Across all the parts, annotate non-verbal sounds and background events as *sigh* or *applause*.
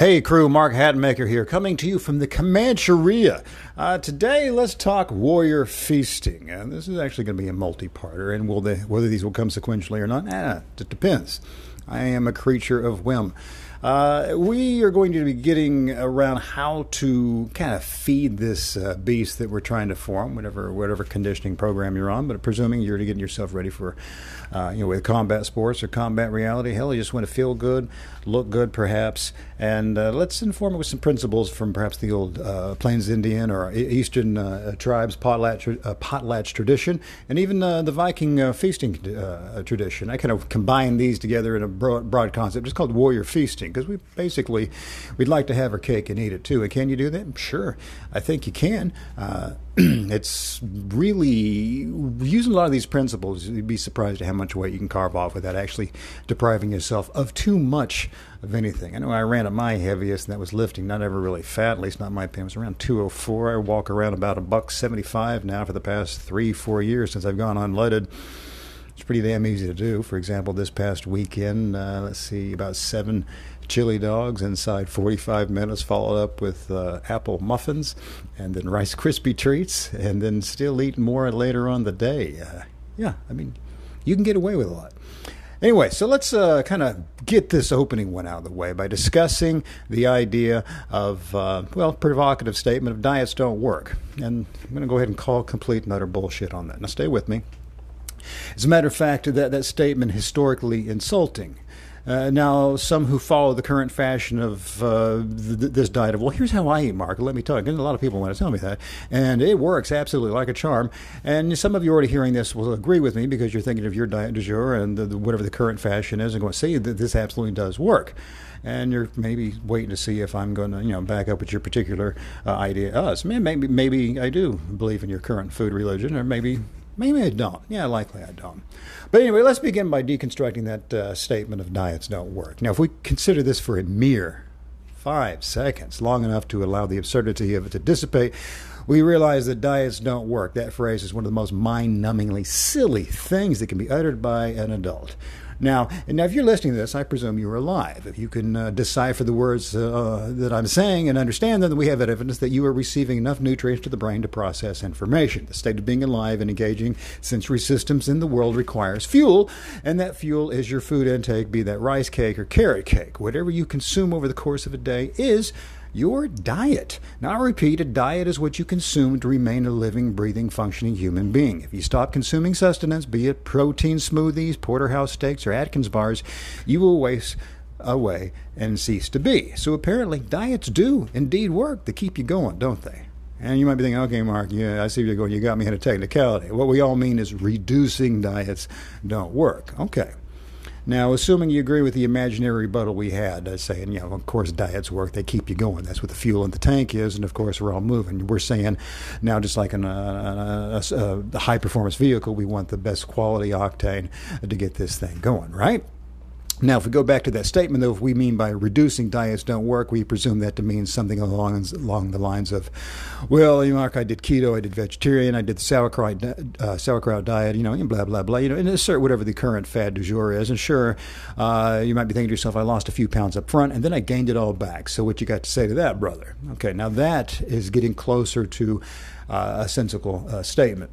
Hey crew, Mark Hatmaker here, coming to you from the Comancheria. Uh, today, let's talk warrior feasting. And this is actually going to be a multi-parter, and will the, whether these will come sequentially or not, eh, it depends. I am a creature of whim. Uh, we are going to be getting around how to kind of feed this uh, beast that we're trying to form, whatever whatever conditioning program you're on. But presuming you're getting yourself ready for, uh, you know, with combat sports or combat reality, hell, you just want to feel good, look good, perhaps, and uh, let's inform it with some principles from perhaps the old uh, Plains Indian or Eastern uh, tribes potlatch, potlatch tradition, and even the Viking feasting tradition. I kind of combine these together in a broad, broad concept. It's called warrior feasting because we basically we'd like to have our cake and eat it too. And can you do that? Sure, I think you can. Uh, *clears throat* it's really using a lot of these principles. You'd be surprised at how much weight you can carve off without actually depriving yourself of too much of anything. I know I ran at my heaviest, and that was lifting. Not ever really fat, at least not my was around 204. I walk around about a buck 75 now for the past three, four years since I've gone unleaded it's pretty damn easy to do. For example, this past weekend, uh, let's see, about seven chili dogs inside 45 minutes, followed up with uh, apple muffins and then Rice Krispie treats, and then still eat more later on the day. Uh, yeah, I mean, you can get away with a lot. Anyway, so let's uh, kind of get this opening one out of the way by discussing the idea of, uh, well, provocative statement of diets don't work. And I'm going to go ahead and call complete and utter bullshit on that. Now, stay with me. As a matter of fact, that, that statement historically insulting. Uh, now, some who follow the current fashion of uh, th- this diet of, well, here's how I eat, Mark. Let me tell you. And a lot of people want to tell me that. And it works absolutely like a charm. And some of you already hearing this will agree with me because you're thinking of your diet du jour and the, the, whatever the current fashion is and going, see, that this absolutely does work. And you're maybe waiting to see if I'm going to, you know, back up with your particular uh, idea. Us, maybe, maybe I do believe in your current food religion, or maybe Maybe I don't. Yeah, likely I don't. But anyway, let's begin by deconstructing that uh, statement of diets don't work. Now, if we consider this for a mere five seconds, long enough to allow the absurdity of it to dissipate, we realize that diets don't work. That phrase is one of the most mind numbingly silly things that can be uttered by an adult. Now, now, if you're listening to this, I presume you're alive. If you can uh, decipher the words uh, that I'm saying and understand them, then we have evidence that you are receiving enough nutrients to the brain to process information. The state of being alive and engaging sensory systems in the world requires fuel, and that fuel is your food intake, be that rice cake or carrot cake. Whatever you consume over the course of a day is your diet. Now, I repeat, a diet is what you consume to remain a living, breathing, functioning human being. If you stop consuming sustenance, be it protein smoothies, porterhouse steaks, or Atkins bars, you will waste away and cease to be. So apparently, diets do indeed work to keep you going, don't they? And you might be thinking, okay, Mark, yeah, I see you're going. You got me in a technicality. What we all mean is reducing diets don't work. Okay. Now, assuming you agree with the imaginary rebuttal we had, uh, saying, you know, of course, diets work, they keep you going. That's what the fuel in the tank is, and of course, we're all moving. We're saying now, just like in a, a, a, a high performance vehicle, we want the best quality octane to get this thing going, right? Now, if we go back to that statement, though, if we mean by reducing diets don't work, we presume that to mean something along along the lines of, well, you know, Mark, I did keto, I did vegetarian, I did the sauerkraut uh, sauerkraut diet, you know, and blah blah blah, you know, and assert whatever the current fad du jour is. And sure, uh, you might be thinking to yourself, I lost a few pounds up front, and then I gained it all back. So what you got to say to that, brother? Okay, now that is getting closer to uh, a sensible uh, statement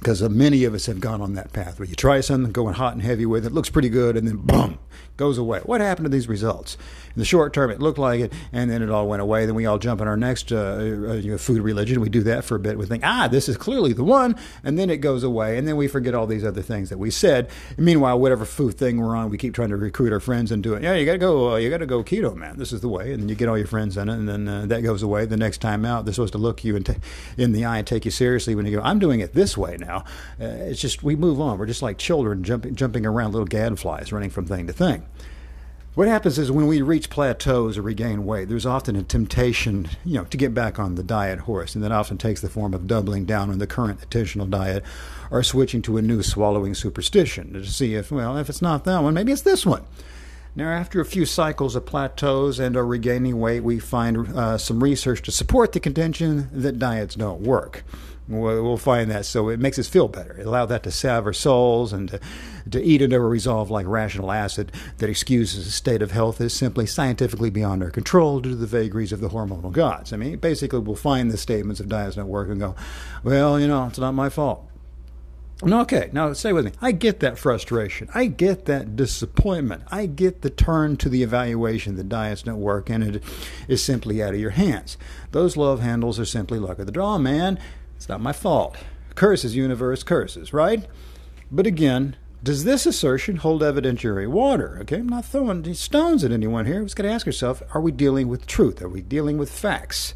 because many of us have gone on that path where you try something, going hot and heavy with it, looks pretty good, and then boom, goes away. What happened to these results? In the short term, it looked like it, and then it all went away. Then we all jump in our next uh, uh, food religion. We do that for a bit. We think, ah, this is clearly the one, and then it goes away, and then we forget all these other things that we said. And meanwhile, whatever food thing we're on, we keep trying to recruit our friends into it. Yeah, you got to go. Uh, you got to go keto, man. This is the way, and then you get all your friends in it, and then uh, that goes away. The next time out, they're supposed to look you in, t- in the eye and take you seriously when you go. I'm doing it this way now. Uh, it's just we move on. We're just like children jumping jumping around, little gadflies running from thing to thing. What happens is when we reach plateaus or regain weight, there's often a temptation, you know, to get back on the diet horse, and that often takes the form of doubling down on the current attentional diet or switching to a new swallowing superstition to see if, well, if it's not that one, maybe it's this one. Now, after a few cycles of plateaus and are regaining weight, we find uh, some research to support the contention that diets don't work. We'll find that. So it makes us feel better. It allows that to salve our souls and to, to eat and never resolve like rational acid that excuses a state of health is simply scientifically beyond our control due to the vagaries of the hormonal gods. I mean, basically, we'll find the statements of diets don't work and go, well, you know, it's not my fault. Okay, now stay with me. I get that frustration. I get that disappointment. I get the turn to the evaluation that diets don't work and it is simply out of your hands. Those love handles are simply luck of the draw, man. It's not my fault. Curses, universe, curses, right? But again, does this assertion hold evidentiary water? Okay, I'm not throwing stones at anyone here. We've got to ask ourselves are we dealing with truth? Are we dealing with facts?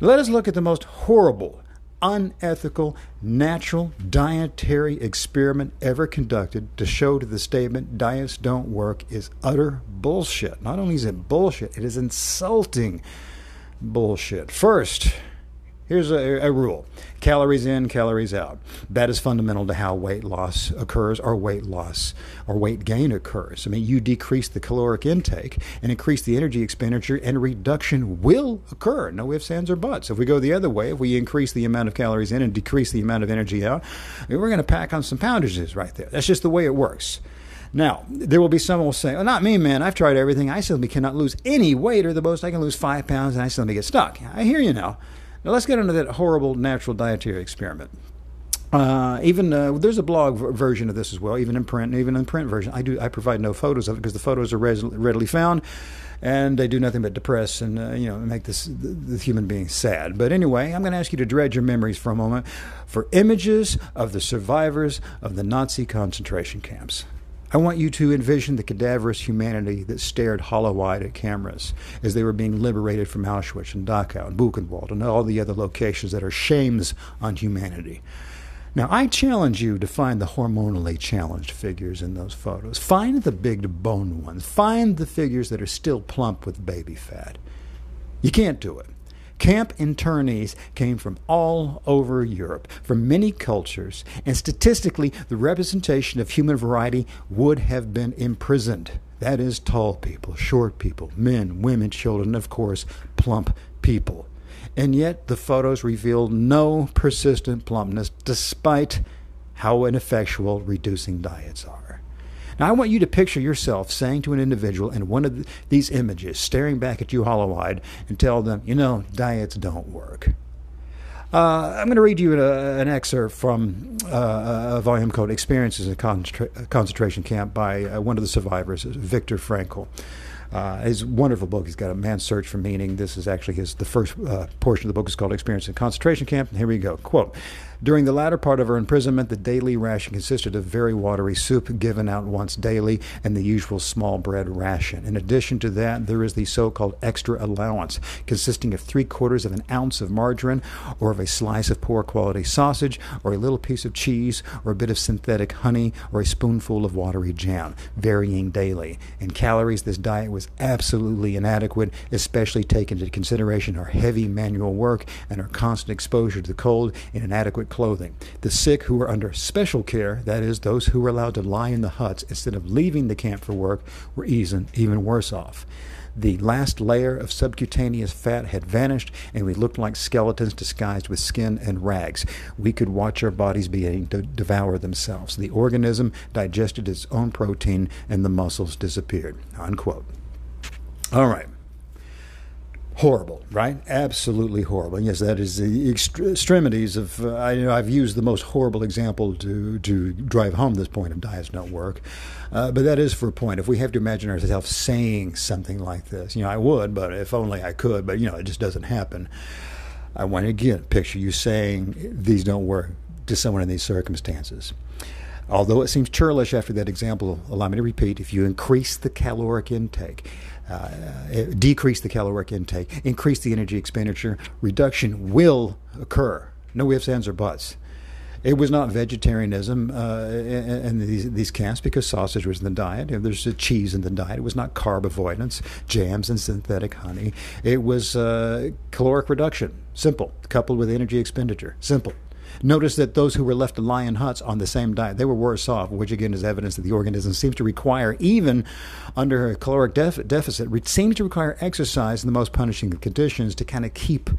Let us look at the most horrible, unethical, natural dietary experiment ever conducted to show to the statement diets don't work is utter bullshit. Not only is it bullshit, it is insulting bullshit. First, Here's a, a, rule calories in, calories out. That is fundamental to how weight loss occurs or weight loss or weight gain occurs. I mean, you decrease the caloric intake and increase the energy expenditure, and reduction will occur. No ifs, ands, or buts. If we go the other way, if we increase the amount of calories in and decrease the amount of energy out, we're going to pack on some poundages right there. That's just the way it works. Now, there will be someone will say, "Oh, not me, man. I've tried everything. I simply cannot lose any weight, or the most I can lose five pounds, and I simply get stuck." I hear you now. Now let's get into that horrible natural dietary experiment. Uh, even uh, there's a blog version of this as well, even in print, even in print version. I do I provide no photos of it because the photos are res- readily found, and they do nothing but depress and uh, you know make this the, the human being sad. But anyway, I'm going to ask you to dredge your memories for a moment for images of the survivors of the Nazi concentration camps. I want you to envision the cadaverous humanity that stared hollow eyed at cameras as they were being liberated from Auschwitz and Dachau and Buchenwald and all the other locations that are shames on humanity. Now, I challenge you to find the hormonally challenged figures in those photos. Find the big boned ones. Find the figures that are still plump with baby fat. You can't do it. Camp internees came from all over Europe, from many cultures, and statistically, the representation of human variety would have been imprisoned. That is, tall people, short people, men, women, children, of course, plump people. And yet, the photos reveal no persistent plumpness despite how ineffectual reducing diets are. Now, I want you to picture yourself saying to an individual in one of these images, staring back at you hollow eyed, and tell them, you know, diets don't work. Uh, I'm going to read you a, an excerpt from uh, a volume called Experiences in a Concentra- Concentration Camp by uh, one of the survivors, Viktor Frankl. Uh, his wonderful book. He's got a man's search for meaning. This is actually his the first uh, portion of the book is called Experience in Concentration Camp. And here we go. Quote: during the latter part of her imprisonment, the daily ration consisted of very watery soup given out once daily and the usual small bread ration. In addition to that, there is the so called extra allowance, consisting of three quarters of an ounce of margarine, or of a slice of poor quality sausage, or a little piece of cheese, or a bit of synthetic honey, or a spoonful of watery jam, varying daily. In calories, this diet was absolutely inadequate, especially taking into consideration our heavy manual work and our constant exposure to the cold and inadequate clothing. The sick who were under special care, that is, those who were allowed to lie in the huts instead of leaving the camp for work, were even, even worse off. The last layer of subcutaneous fat had vanished, and we looked like skeletons disguised with skin and rags. We could watch our bodies beginning to devour themselves. The organism digested its own protein, and the muscles disappeared. Unquote. All right horrible, right? Absolutely horrible. yes, that is the extremities of. Uh, I, you know, I've used the most horrible example to to drive home this point of diets don't work, uh, but that is for a point. If we have to imagine ourselves saying something like this, you know, I would, but if only I could. But you know, it just doesn't happen. I want to again picture you saying these don't work to someone in these circumstances. Although it seems churlish after that example, allow me to repeat: if you increase the caloric intake uh, decrease the caloric intake, increase the energy expenditure, reduction will occur. No ifs, ands, or buts. It was not vegetarianism uh, in, these, these camps because sausage was in the diet. There's a cheese in the diet. It was not carb avoidance, jams and synthetic honey. It was uh, caloric reduction. Simple, coupled with energy expenditure. Simple. Notice that those who were left to lie in huts on the same diet, they were worse off, which again is evidence that the organism seems to require, even under a caloric def- deficit, it seems to require exercise in the most punishing conditions to kind of keep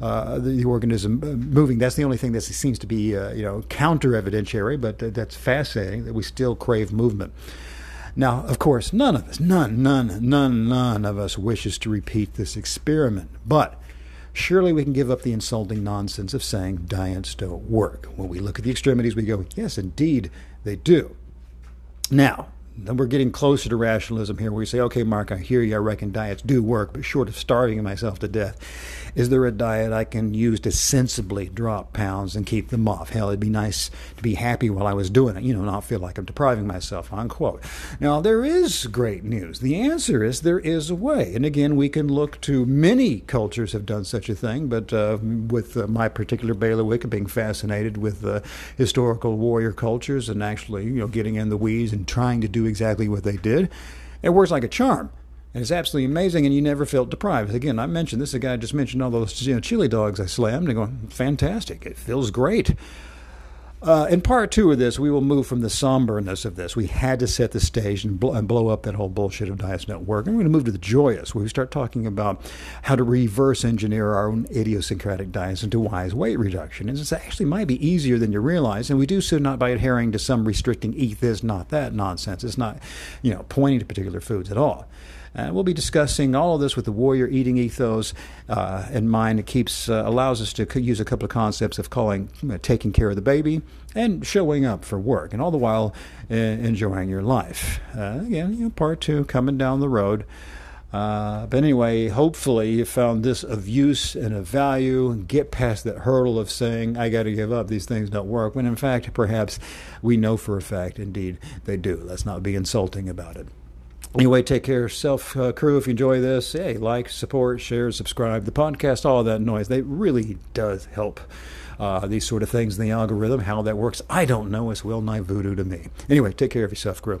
uh, the, the, organism uh, moving. That's the only thing that seems to be, uh, you know, counter evidentiary, but uh, that's fascinating that we still crave movement. Now, of course, none of us, none, none, none, none of us wishes to repeat this experiment, but surely we can give up the insulting nonsense of saying diets don't work. When we look at the extremities, we go, yes, indeed, they do. Now, then we're getting closer to rationalism here, where we say, okay, Mark, I hear you, I reckon diets do work, but short of starving myself to death, is there a diet I can use to sensibly drop pounds and keep them off? Hell, it'd be nice to be happy while I was doing it, you know, not feel like I'm depriving myself, unquote. Now, there is great news. The answer is there is a way. And again, we can look to many cultures have done such a thing, but uh, with uh, my particular bailiwick being fascinated with uh, historical warrior cultures and actually, you know, getting in the weeds and trying to do exactly what they did, it works like a charm. And it's absolutely amazing, and you never felt deprived. Again, I mentioned this. A guy just mentioned all those you know, chili dogs I slammed, and going, fantastic. It feels great. Uh, in part two of this, we will move from the somberness of this. We had to set the stage and, bl- and blow up that whole bullshit of Diets Network. And we're going to move to the joyous, where we start talking about how to reverse engineer our own idiosyncratic diets into wise weight reduction. And it actually might be easier than you realize. And we do so not by adhering to some restricting eat this, not that nonsense. It's not, you know, pointing to particular foods at all. And we'll be discussing all of this with the warrior eating ethos uh, in mind. It keeps uh, allows us to use a couple of concepts of calling uh, taking care of the baby and showing up for work, and all the while uh, enjoying your life. Uh, again, you know, part two coming down the road. Uh, but anyway, hopefully you found this of use and of value get past that hurdle of saying, I got to give up, these things don't work, when in fact, perhaps we know for a fact, indeed, they do. Let's not be insulting about it. Anyway, take care of yourself, uh, crew. If you enjoy this, hey, like, support, share, subscribe. The podcast, all that noise, they really does help. Uh, these sort of things in the algorithm, how that works, I don't know. It's well nigh voodoo to me. Anyway, take care of yourself, crew.